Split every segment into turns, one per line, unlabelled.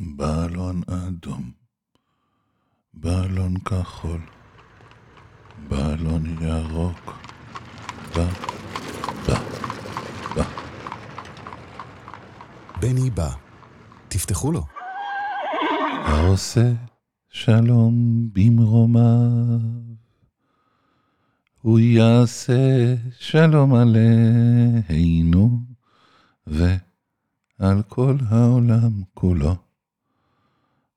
בלון אדום, בלון כחול, בלון ירוק, בא, בא, בא.
בני בא. תפתחו לו.
העושה שלום במרומיו, הוא יעשה שלום עלינו ועל כל העולם כולו,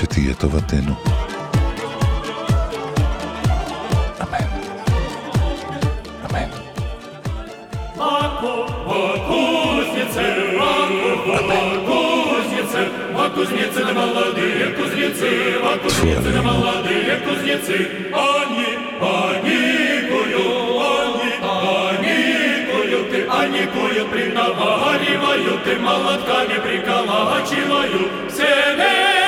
שתהיה טובתנו. אמן. אמן.
Маку, кузницы, маку, кузницы, а кузнецы да молодые кузнецы, а кузнецы да молодые кузнецы, они, они куют, они, они куют, и они куют, приговаривают, и молотками приколачивают, селедуню,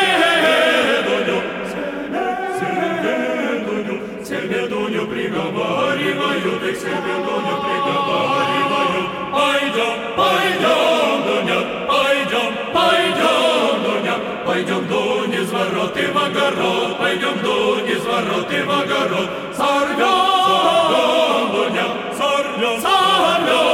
сорвем, Дуня, сорвем, сорвем, Дуня, сорвем,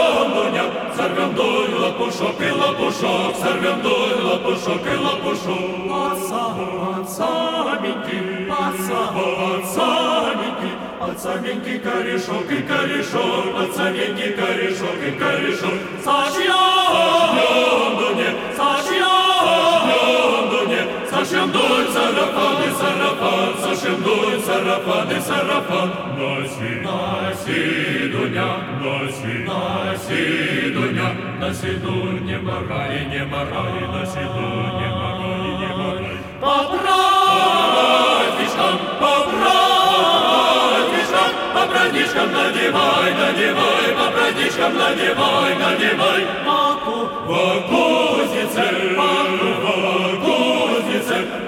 сервендуй, лапушок і лапушок, сервендуй, лапушок і лапушок. Пацаговацаміньки, пацаговацаміньки, корешок корішок і корішок, пацаміньки корешок і корішок. Сожжем мне Зашемдуй сарафани, сарафан, зашемдуй сарафани, сарафан. Носи, носи, дуня, носи, носи, дуня. Носи, дурь, не морай, не морай, носи, дурь, не морай, не морай. Побратишкам, побратишкам, побратишкам надевай, надевай, побратишкам надевай, надевай. Маку, вакузице, маку, вакузице.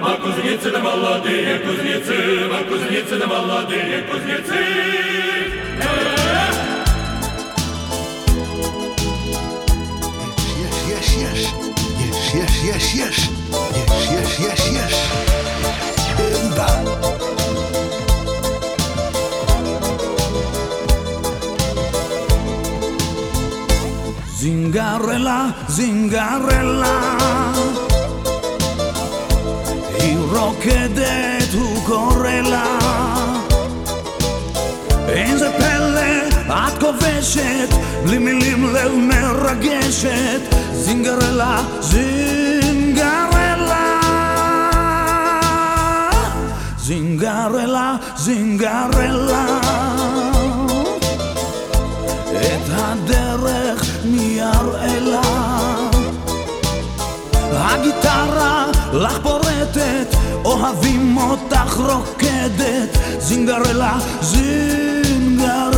ma kuźnicy na maladyje,
kuźnicy, ma kuźnicy na maladyje, kuźnicy. Jesz, jesz, jesz, jesz, jesz, jesz, jesz,
chyba. Zingarella, zingarella. רוקדת, הוא קורא לה. איזה פלא, את כובשת, בלי מילים לב מרגשת. זינגרלה, זינגרלה. זינגרלה, זינגרלה. את הדרך מי יראה לה? הגיטרה לך פורטת, אוהבים אותך רוקדת, זינגרלה, זינגרלה.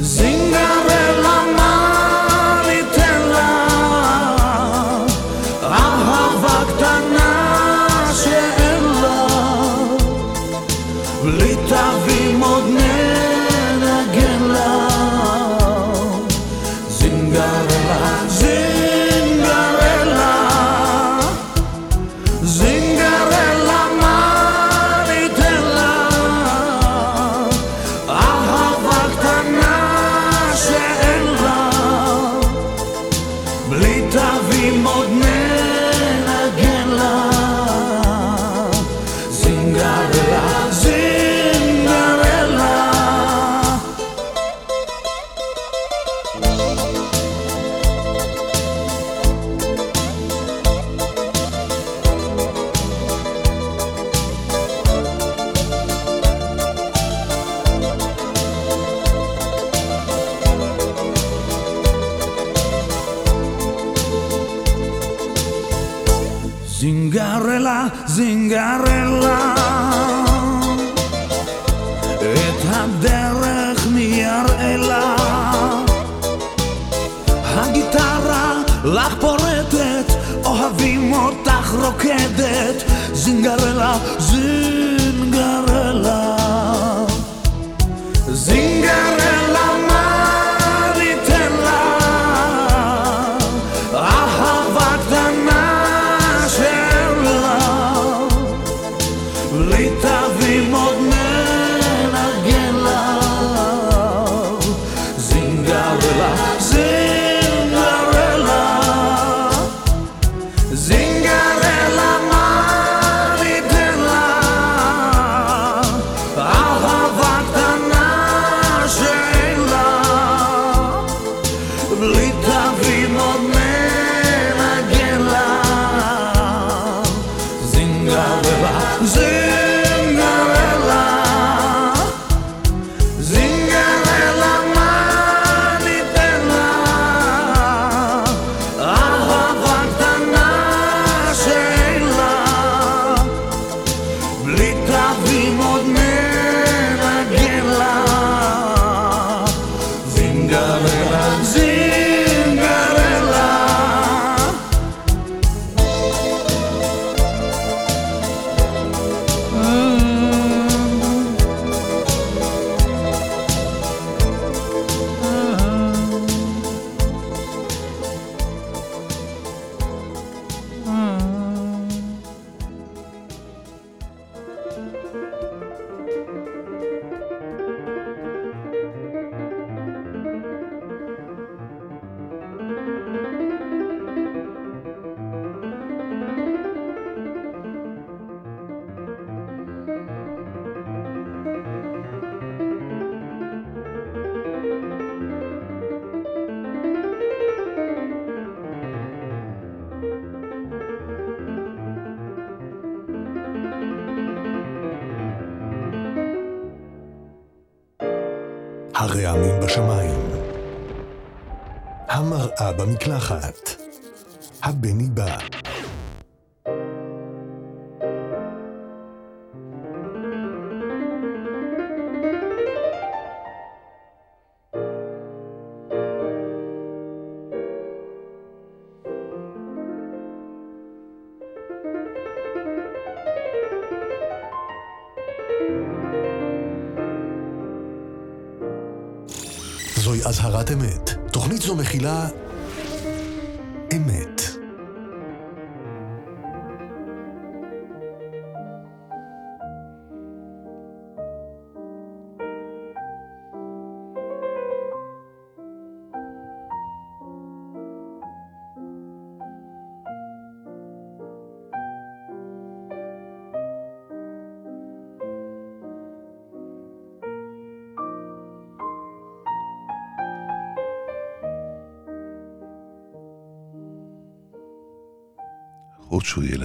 זינגרלה, מה זינגרלה את הדרך מי יראה לה הגיטרה לך פורטת אוהבים אותך רוקדת. זינגרלה זינגרלה. זינגרלה
הרעמים בשמיים. המראה במקלחת. הבני בא.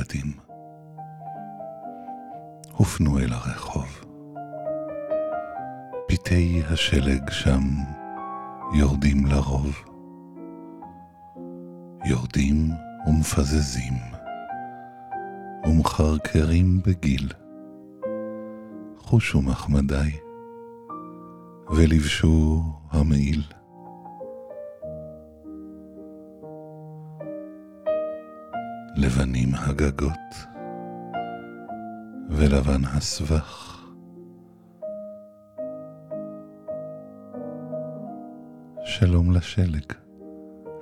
חושו ילדים. הופנו אל הרחוב. פתאי השלג שם יורדים לרוב. יורדים ומפזזים, ומחרקרים בגיל. חושו מחמדי, ולבשו המעיל. לבנים הגגות, ולבן הסבך. שלום לשלג,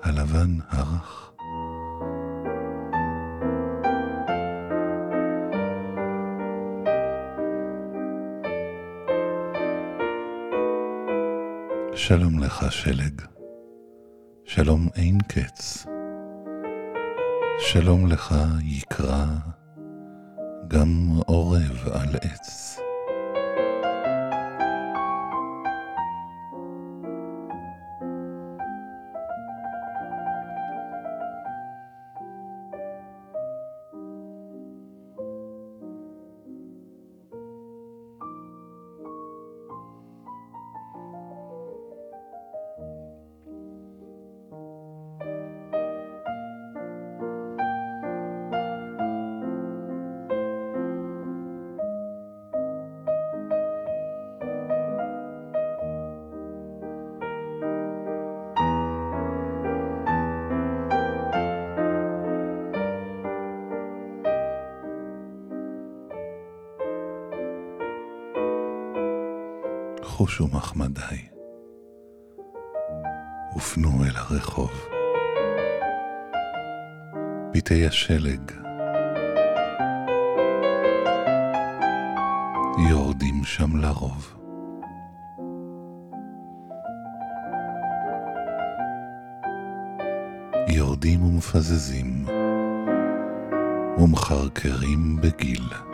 הלבן הרך. שלום לך שלג, שלום אין קץ. שלום לך יקרא גם עורב על עץ.
חושו מחמדי, ופנו אל הרחוב. פתאי השלג יורדים שם לרוב. יורדים ומפזזים, ומחרקרים בגיל.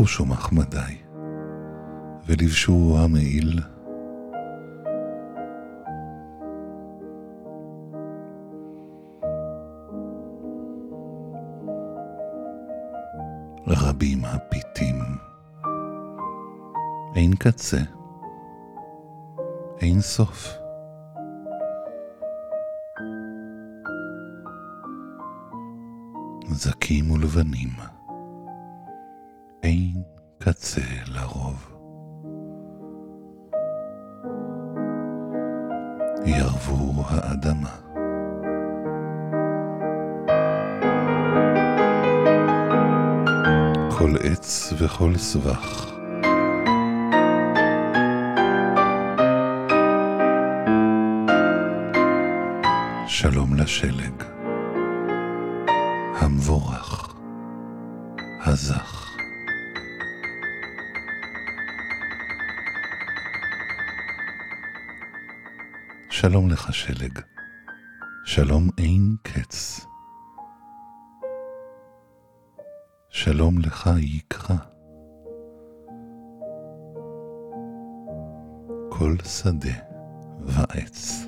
חושו מחמדי, ולבשו המעיל. רבים הפיתים, אין קצה, אין סוף. זקים ולבנים, אין קצה לרוב. ירבו האדמה. כל עץ וכל סבך. שלום לשלג, המבורך, הזך. שלום לך שלג, שלום אין קץ. שלום לך יקרא. כל שדה ועץ.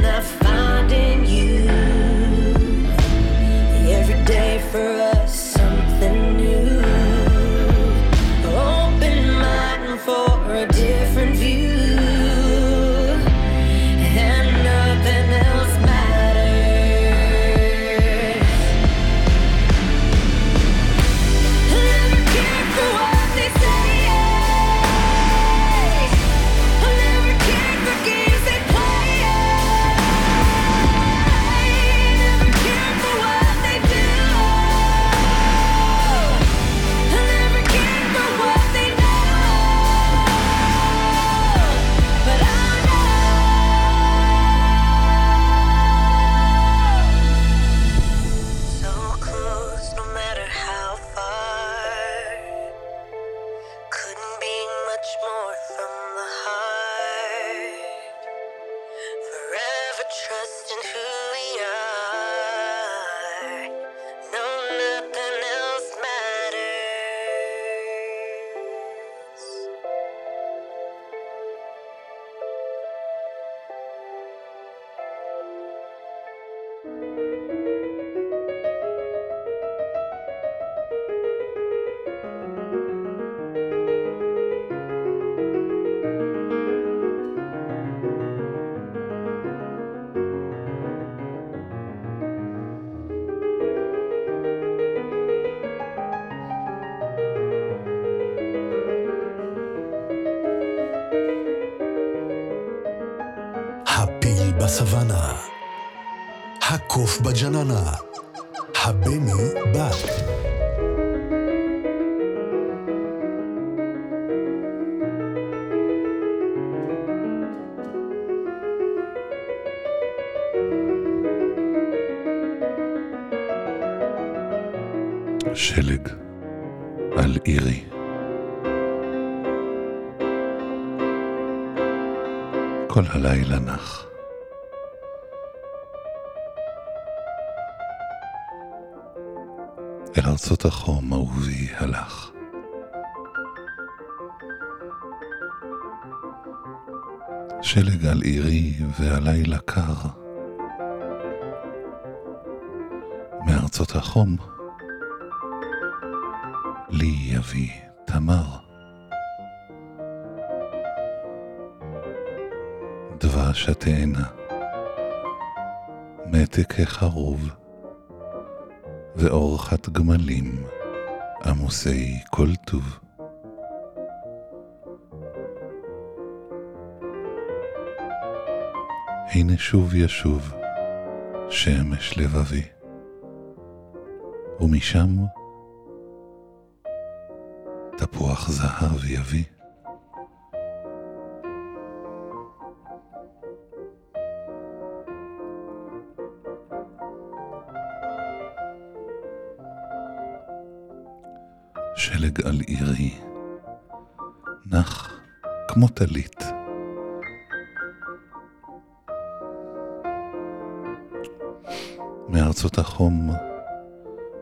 left
שלג על עירי. כל הלילה נח. אל ארצות החום אהובי הלך. שלג על עירי והלילה קר. מארצות החום יביא תמר. דבש התאנה, מתק החרוב, ואורחת גמלים, עמוסי כל טוב. הנה שוב ישוב שמש לבבי, ומשם תפוח זהב יביא. שלג על עירי, נח כמו טלית. מארצות החום,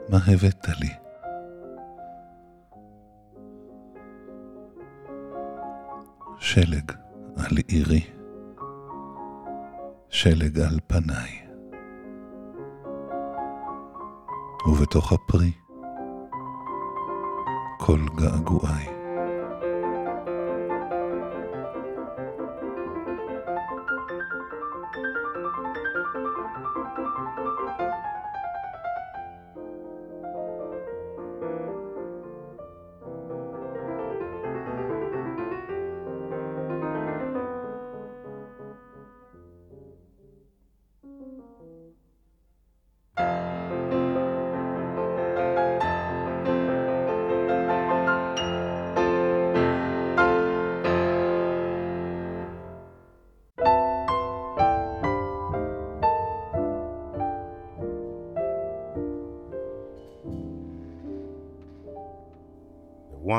מה הבאת לי? שלג על עירי, שלג על פניי, ובתוך הפרי כל געגועיי.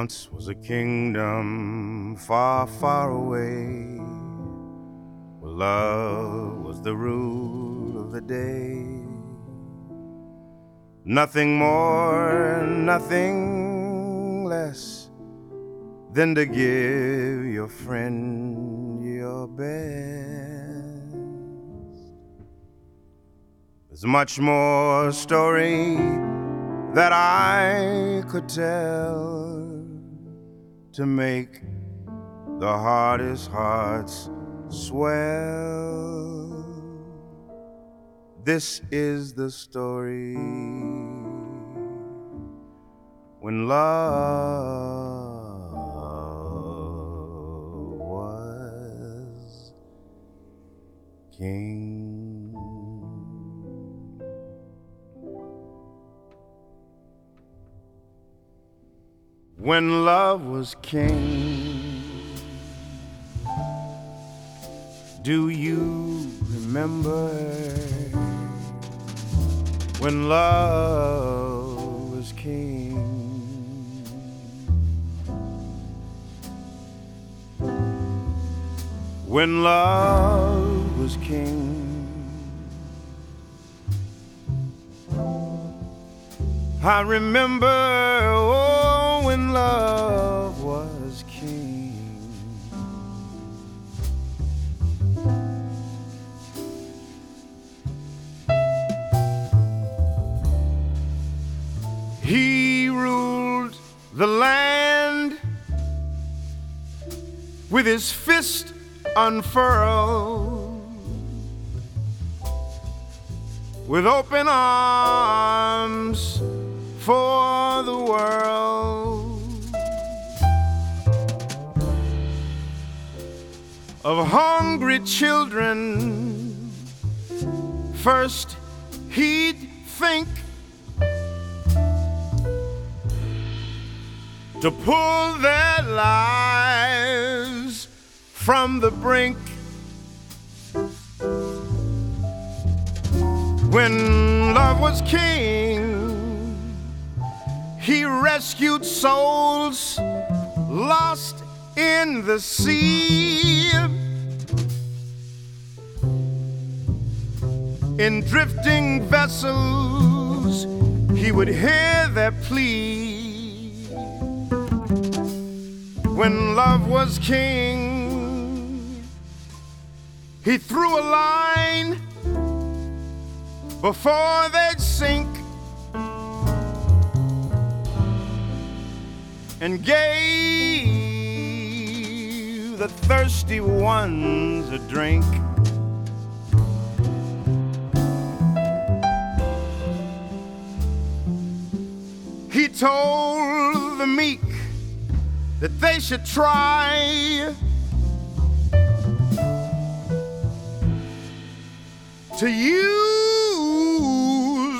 Once was a kingdom far, far away, where love was the rule of the day. Nothing more, nothing less than to give your friend your best. There's much more story that I could tell to make the hardest hearts swell. This is the story when love when love was king. Do you remember when love was king? When love was king. I remember oh, love was king. He ruled the land with his fist unfurled. with open arms for the world of hungry children. First, he'd think to pull their lives from the brink. When love was king, he rescued souls lost in the sea. in drifting vessels, he would hear their plea. When love was king, he threw a line before they'd sink and gave the thirsty ones a drink. Told the meek that they should try to use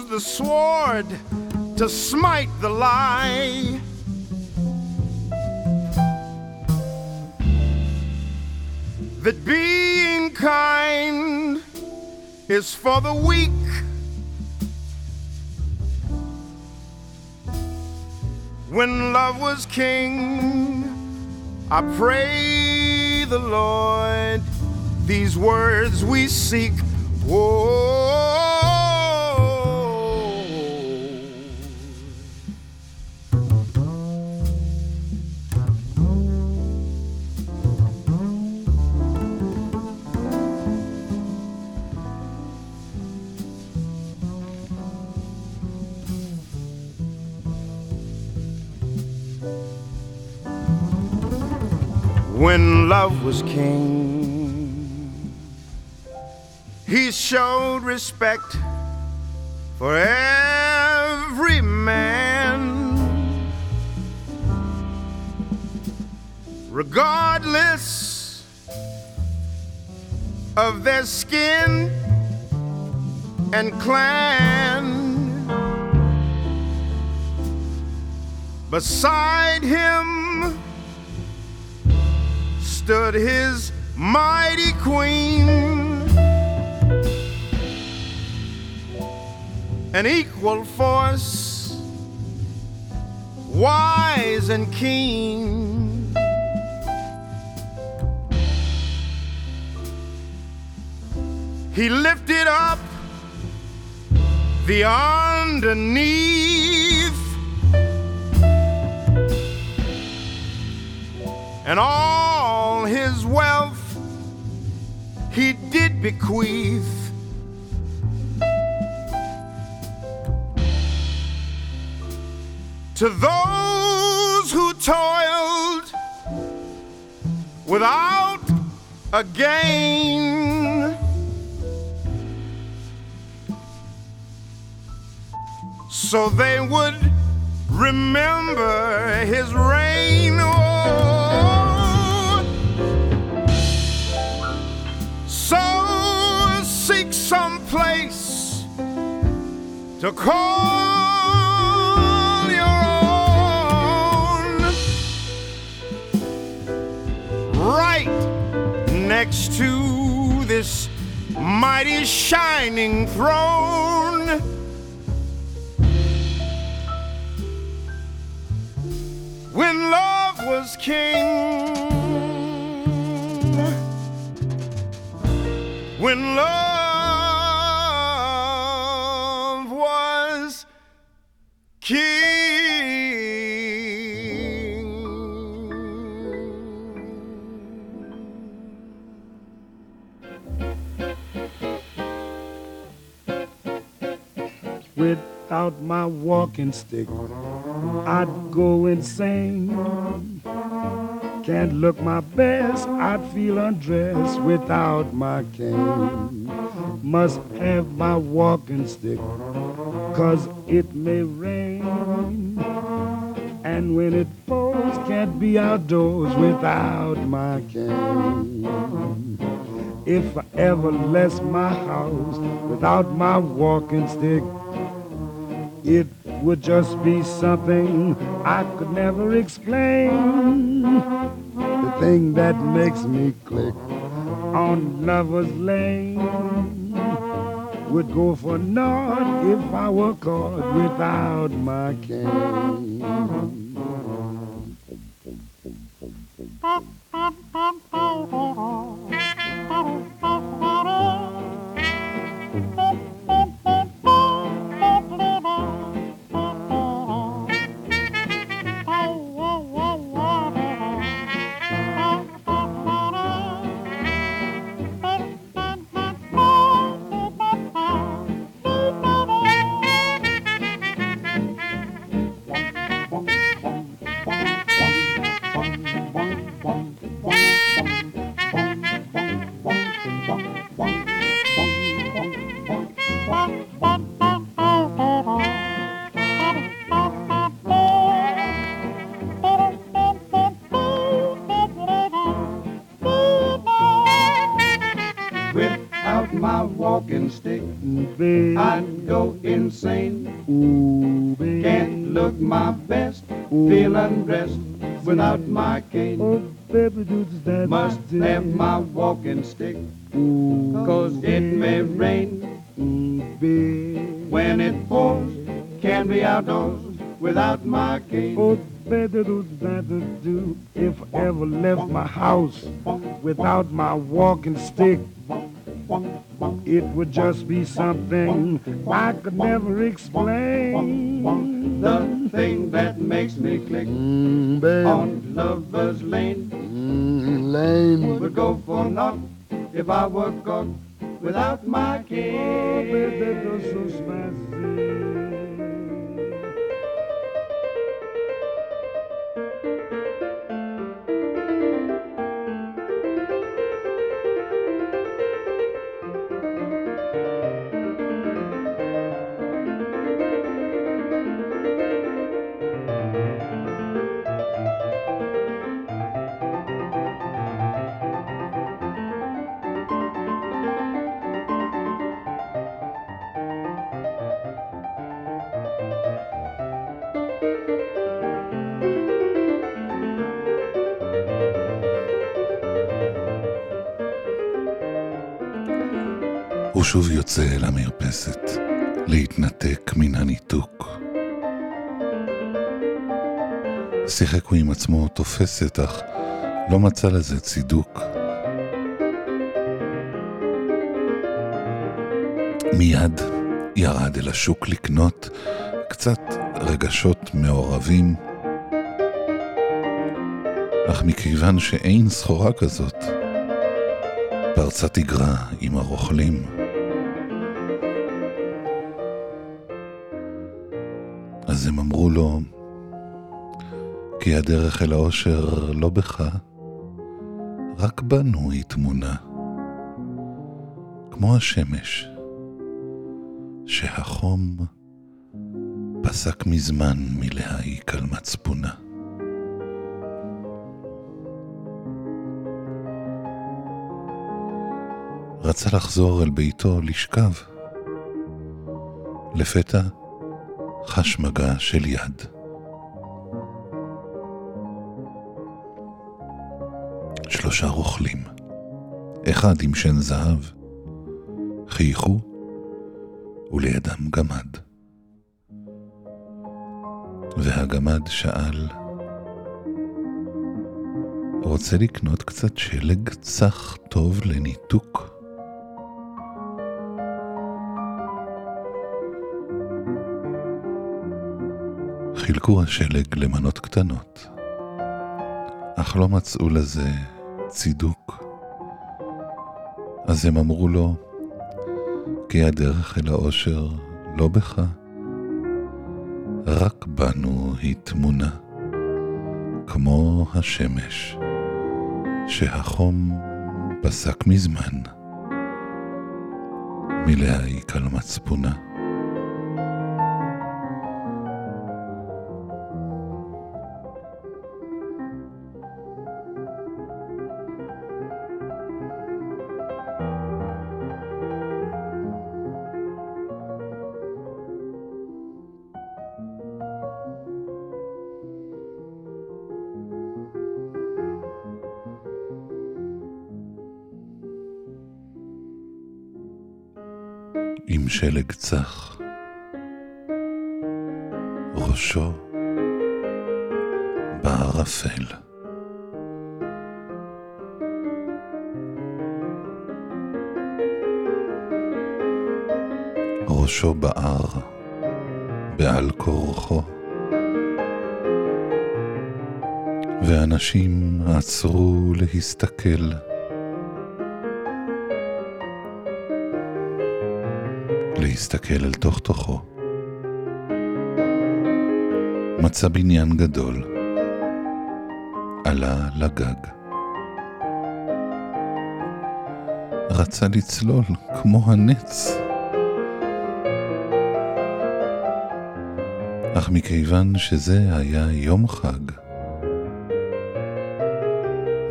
the sword to smite the lie. That being kind is for the weak. When love was king, I pray the Lord these words we seek. Whoa. Was king, he showed respect for every man, regardless of their skin and clan. Beside him stood his mighty queen, an equal force, wise and keen. He lifted up the underneath and all his wealth he did bequeath. To those who toiled without a gain, so they would remember his reign. Oh, place to call your own, right next to this mighty shining throne. when love was king. When love king.
Without my walking stick, I'd go insane. Can't look my best, I'd feel undressed without my cane. Must have my walking stick, cause it may rain. And when it pours, can't be outdoors without my cane. If I ever left my house without my walking stick, it would just be something I could never explain. The thing that makes me click on Lover's Lane would go for naught if I were caught without my cane. Undressed without my cane. Oh, baby, dudes, that must have my walking stick, Ooh, cause it may rain. Ooh. When it pours, can't be outdoors without my cane. Oh, baby, do that do if I ever left my house without my walking stick. It would just be something I could never explain. The thing that makes me click mm, on Lover's Lane, mm, lane would go for naught if I were caught without my cane. Oh, baby, so spicy.
שוב יוצא אל המרפסת, להתנתק מן הניתוק. שיחק הוא עם עצמו תופסת, אך לא מצא לזה צידוק. מיד ירד אל השוק לקנות קצת רגשות מעורבים, אך מכיוון שאין סחורה כזאת, פרצה תגרה עם הרוכלים. אמרו לו, כי הדרך אל האושר לא בך, רק בנו היא תמונה, כמו השמש, שהחום פסק מזמן מלהעיק על מצפונה. רצה לחזור אל ביתו לשכב. לפתע חש מגע של יד. שלושה רוכלים, אחד עם שן זהב, חייכו, ולידם גמד. והגמד שאל, רוצה לקנות קצת שלג צח טוב לניתוק? חילקו השלג למנות קטנות, אך לא מצאו לזה צידוק. אז הם אמרו לו, כי הדרך אל האושר לא בך, רק בנו היא תמונה, כמו השמש, שהחום פסק מזמן מלהעיק על מצפונה. עם שלג צח, ראשו בערפל. ראשו בער בעל כורחו, ואנשים עצרו להסתכל. להסתכל אל תוך תוכו. מצא בניין גדול, עלה לגג. רצה לצלול כמו הנץ. אך מכיוון שזה היה יום חג,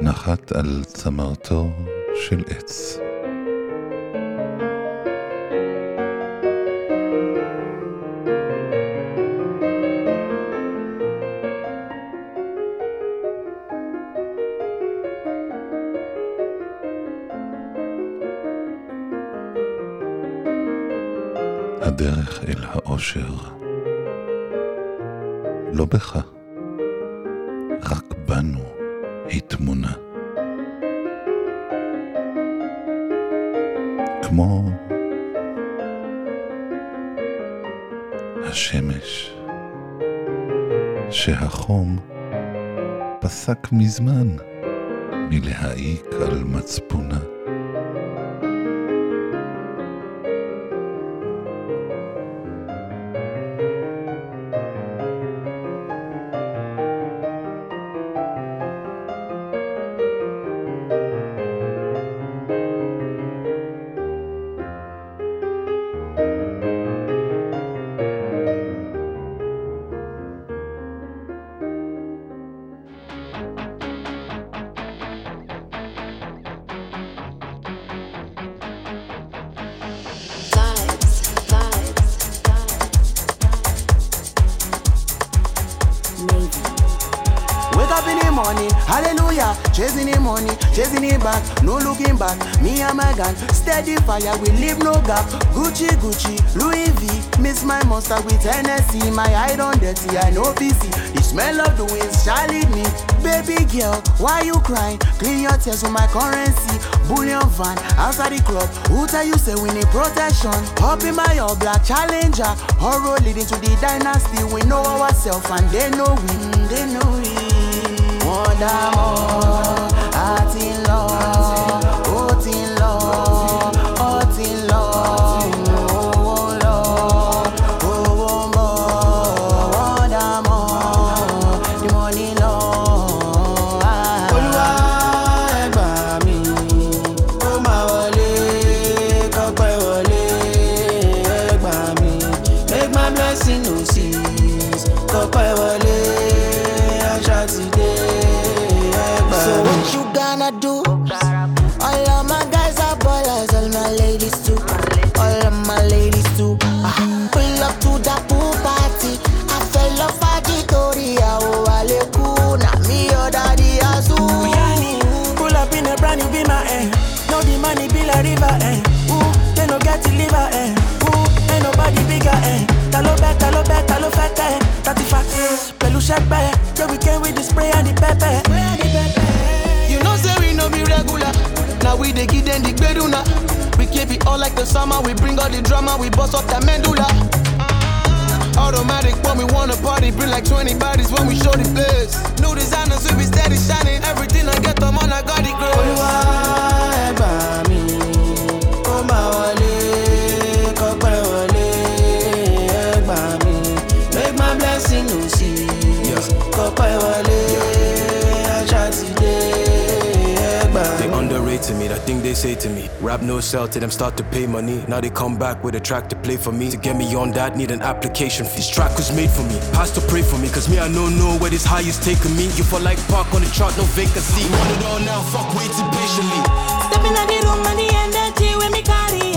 נחת על צמרתו של עץ. האושר. לא בך, רק בנו היא תמונה. כמו השמש, שהחום פסק מזמן מלהעיק על מצפונה.
Back. Me and my gang, steady fire, we leave no gap. Gucci, Gucci, Louis V, miss my monster with Hennessy, my eye on dirty, I know busy. The smell of the winds shall lead me. Baby girl, why you crying? Clean your tears with my currency. Bullion van, outside the club. Who tell you say we need protection? Hop in my all black challenger. Horror leading to the dynasty. We know ourselves and they know we. Mm, they know we. Wọ́n dá mọ́, a ti Dey give them the gbeduna. We keep it all like the summer. We bring all the drama. We bust up that medulla. Automatic when we wanna party, bring like 20 bodies when we show the place. New designers, we be steady shining. Everything I get them on, I got it grow. Olúwa ẹ gbà mí, kó máa wọlé,
Underrated me, that thing they say to me. Rap no sell till them start to pay money. Now they come back with a track to play for me. To get me on that, need an application fee. This track was made for me. Pastor pray for me, cause me I don't know where this high is taking me. You for like park on the chart, no vacancy. Want it all now, fuck waiting patiently.
Stepping out the room and the energy when me carry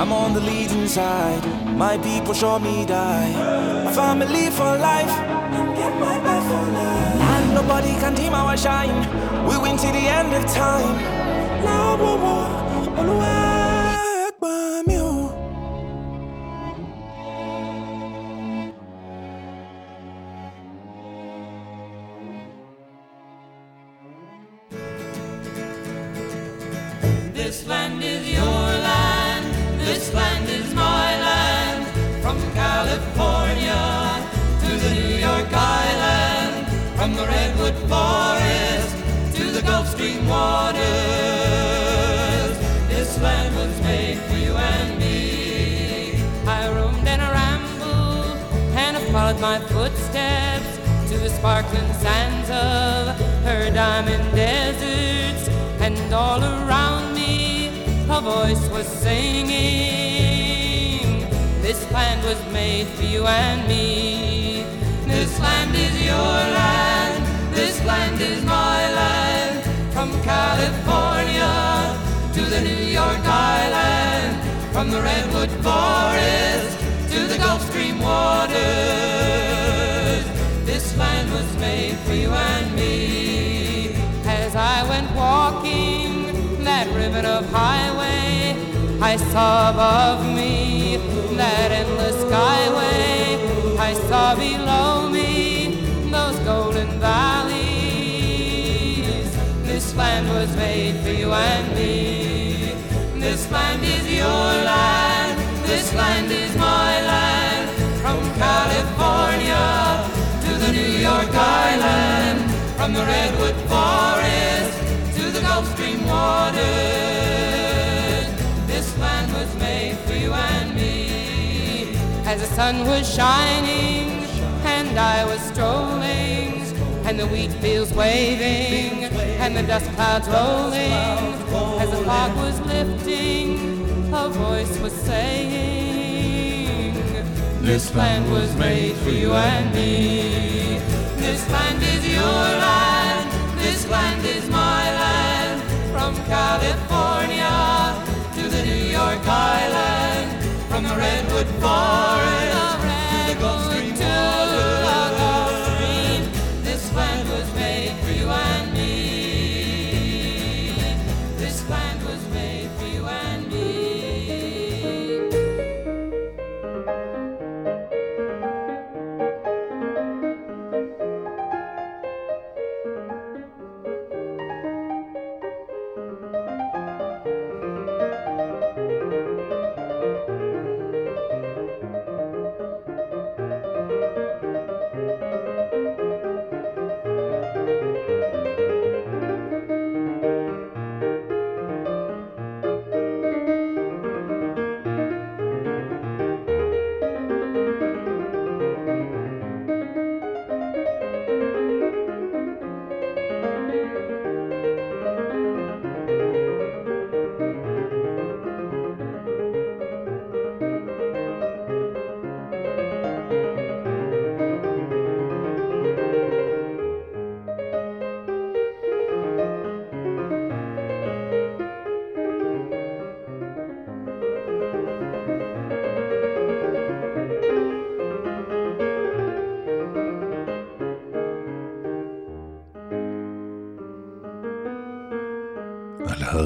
I'm on the leading side. My people show me die. My family for life. Get my for life. And nobody can dim our shine. We win till the end of time.
Sparkling sands of her diamond deserts, and all around me a voice was singing. This land was made for you and me.
This land is your land. This land is my land. From California to the New York Island. From the Redwood Forest to the Gulf Stream waters. This land was made for you and me.
As I went walking that ribbon of highway, I saw above me that endless skyway. I saw below me those golden valleys. This land was made for you and me.
This land is your land. This land is my land. From California From the Redwood Forest to the Gulf Stream waters. This land was made for you and me.
As the sun was shining and I was strolling, and the wheat fields waving and the dust clouds rolling, as the fog was lifting, a voice was saying, This land was made for you and me.
This land is your land. This land is my land. From California to the New York Island. From the Redwood Forest to the Gulf Stream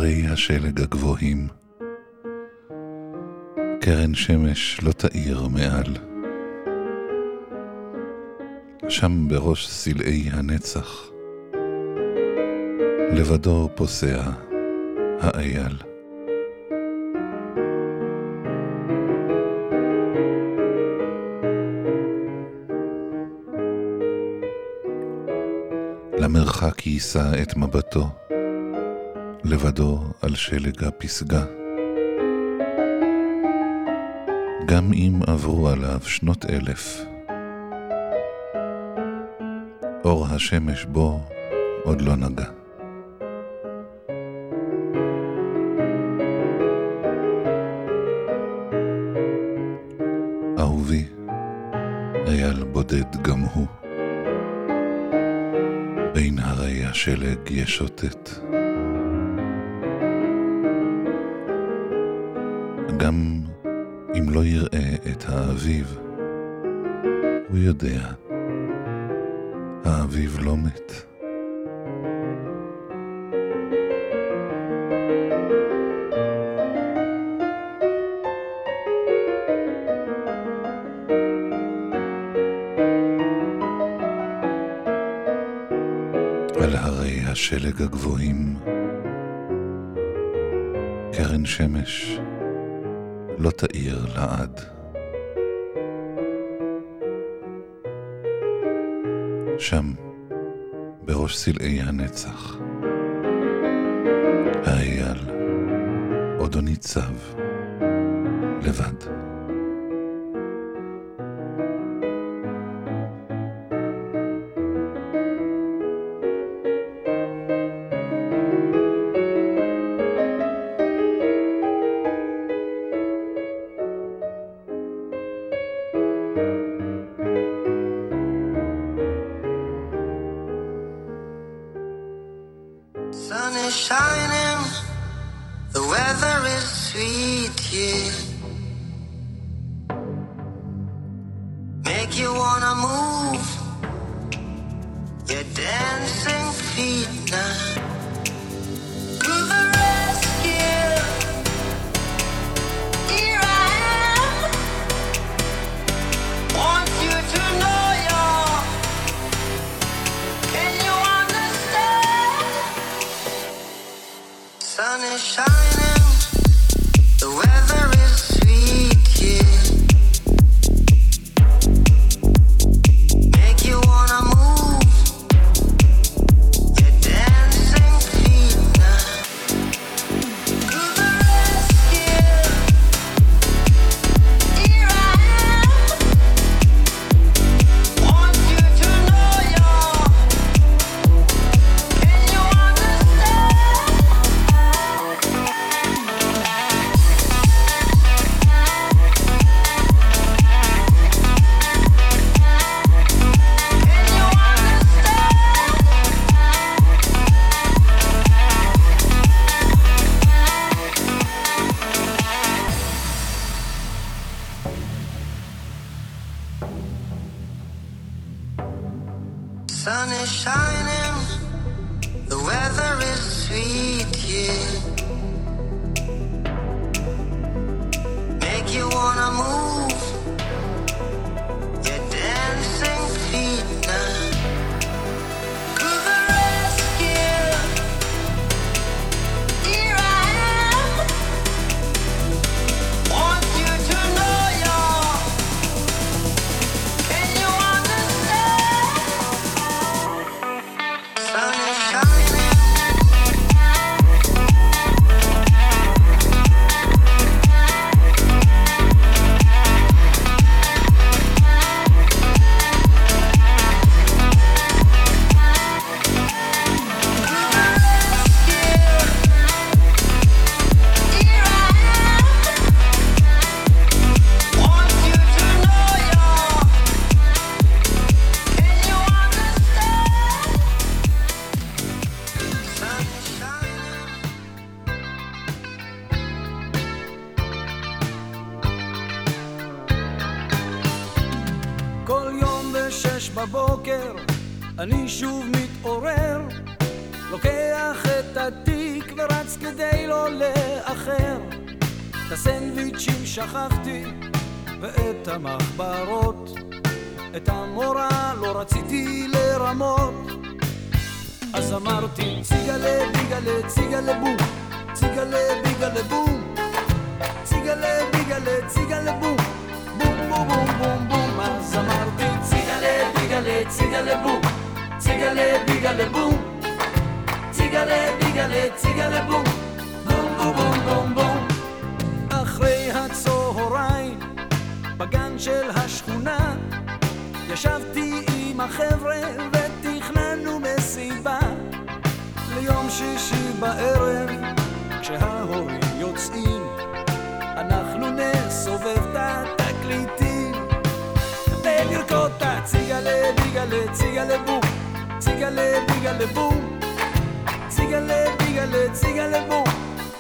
הרי השלג הגבוהים. קרן שמש לא תאיר מעל. שם בראש סלעי הנצח, לבדו פוסע האייל. למרחק יישא את מבטו, לבדו על שלג הפסגה. גם אם עברו עליו שנות אלף, אור השמש בו עוד לא נגע. אהובי, אייל בודד גם הוא, בין הרי השלג ישוטט. האביב, הוא יודע, האביב לא מת. על הרי השלג הגבוהים, קרן שמש לא תאיר לעד. שם, בראש סלעי הנצח.
האייל עודו ניצב, לבד.
sun is shining.
ציגלה בום, בום בום בום בום בום. אחרי הצהריים, בגן של השכונה, ישבתי עם החבר'ה ותכננו מסיבה. ליום שישי בערב, כשההורים יוצאים, אנחנו נסובב את התקליטים. ולרקוד את הציגלה, ביגלה, ציגלה בום, ציגלה, ביגלה בום, ציגלה dígale, sígale, boom.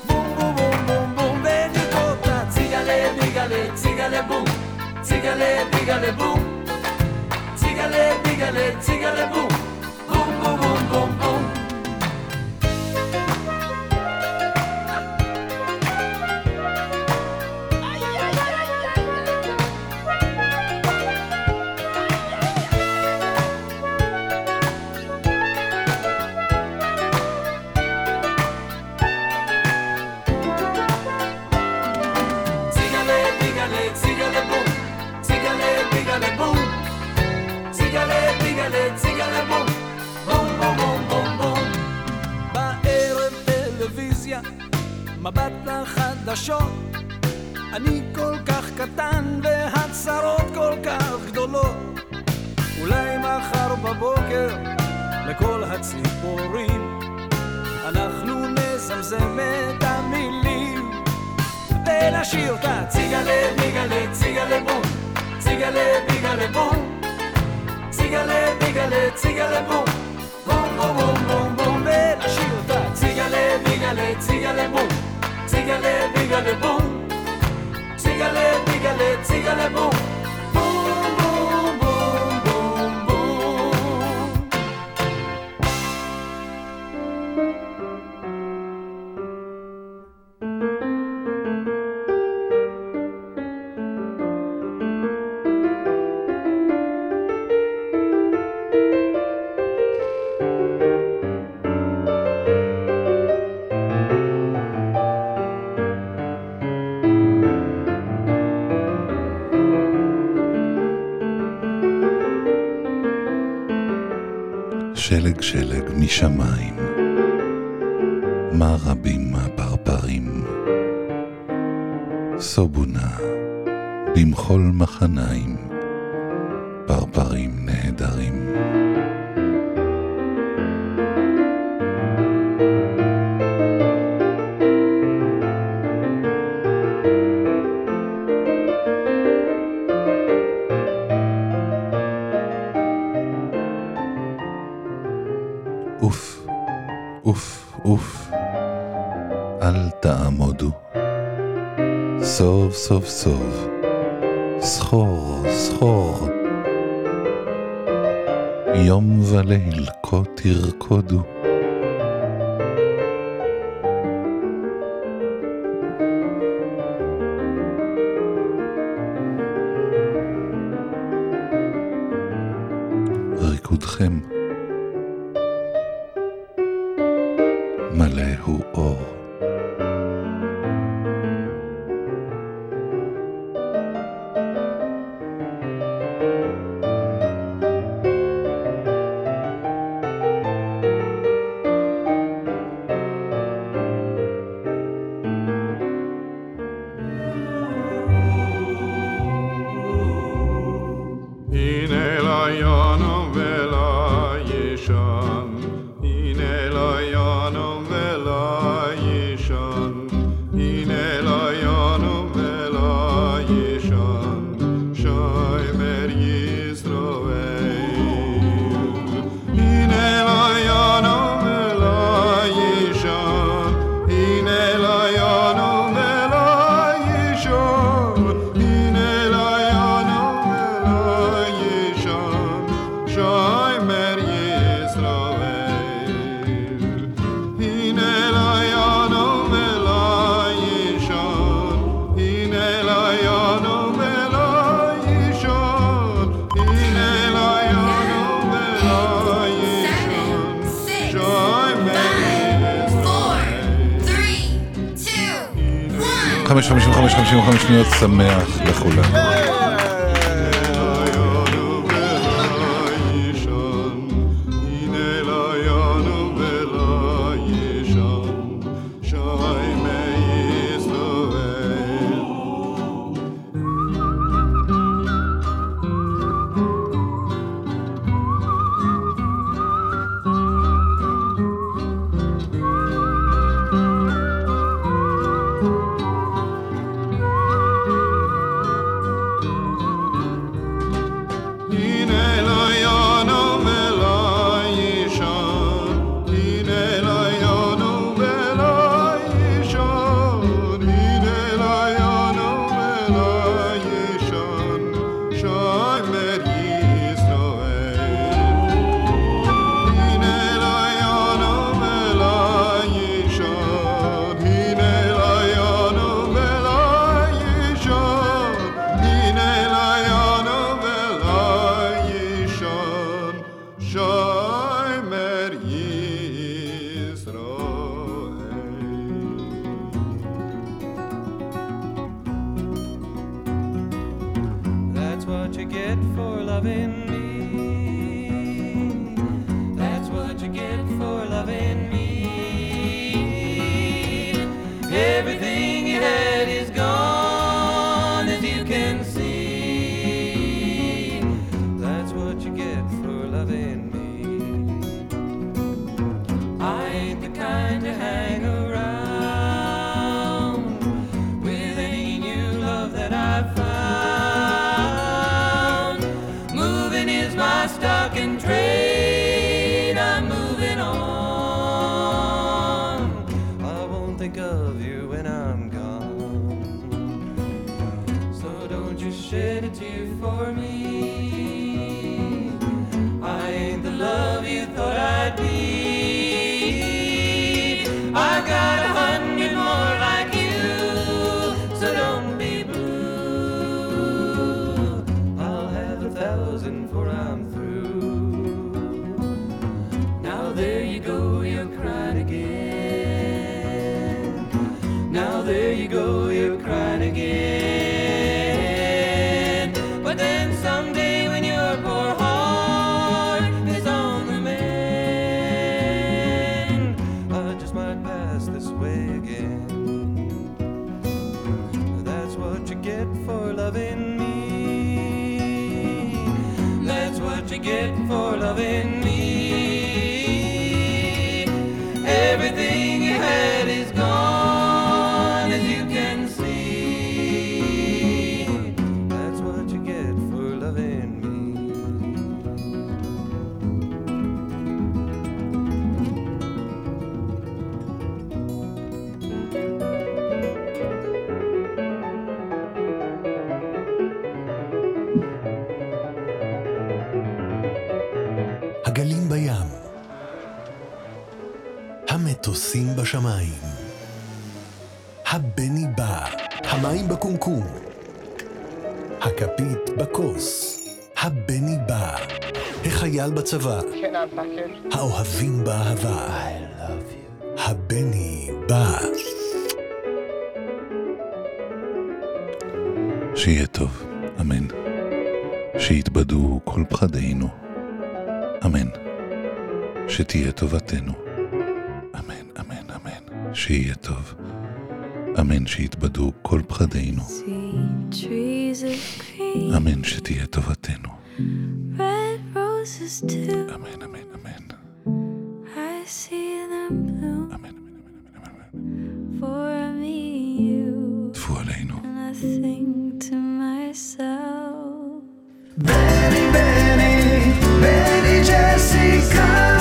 Boom, boom, boom, boom, boom, Benicota. Sígale, dígale, sígale, boom. Sígale, dígale, boom. Sígale, dígale, sígale, boom. מבט לחדשות, אני כל כך קטן והצרות כל כך גדולות. אולי מחר בבוקר לכל הציפורים אנחנו נזמזם את המילים. ונשאיר אותה ציגלה ביגלה ציגלה בום. ציגלה ביגלה בום. ציגלה ביגלה ציגלה בום. בום בום בום בום בום ונשאיר אותה ציגלה ביגלה ציגלה בום
Tiggale, tiggale, bom Tiggale, tiggale, tiggale, bom סוף סוף סחור, סחור. יום וליל כה תרקודו.
This way again. That's what you get for loving me. That's what you get for loving me. Everything you had
בשמיים, הבני בא, המים בקומקום, הכפית בכוס, הבני בא, החייל בצבא, האוהבים באהבה, הבני בא.
שיהיה טוב, אמן. שיתבדו כל פחדינו, אמן. שתהיה טובתנו. שיהיה טוב, אמן. שיתבדו כל פחדינו,
Trees of green,
אמן. שתהיה טובתנו,
red roses too.
אמן, אמן, אמן.
I see them bloom. For me, you.
טפו עלינו.
And I think to myself.
Benny, Benny, Benny Jessica.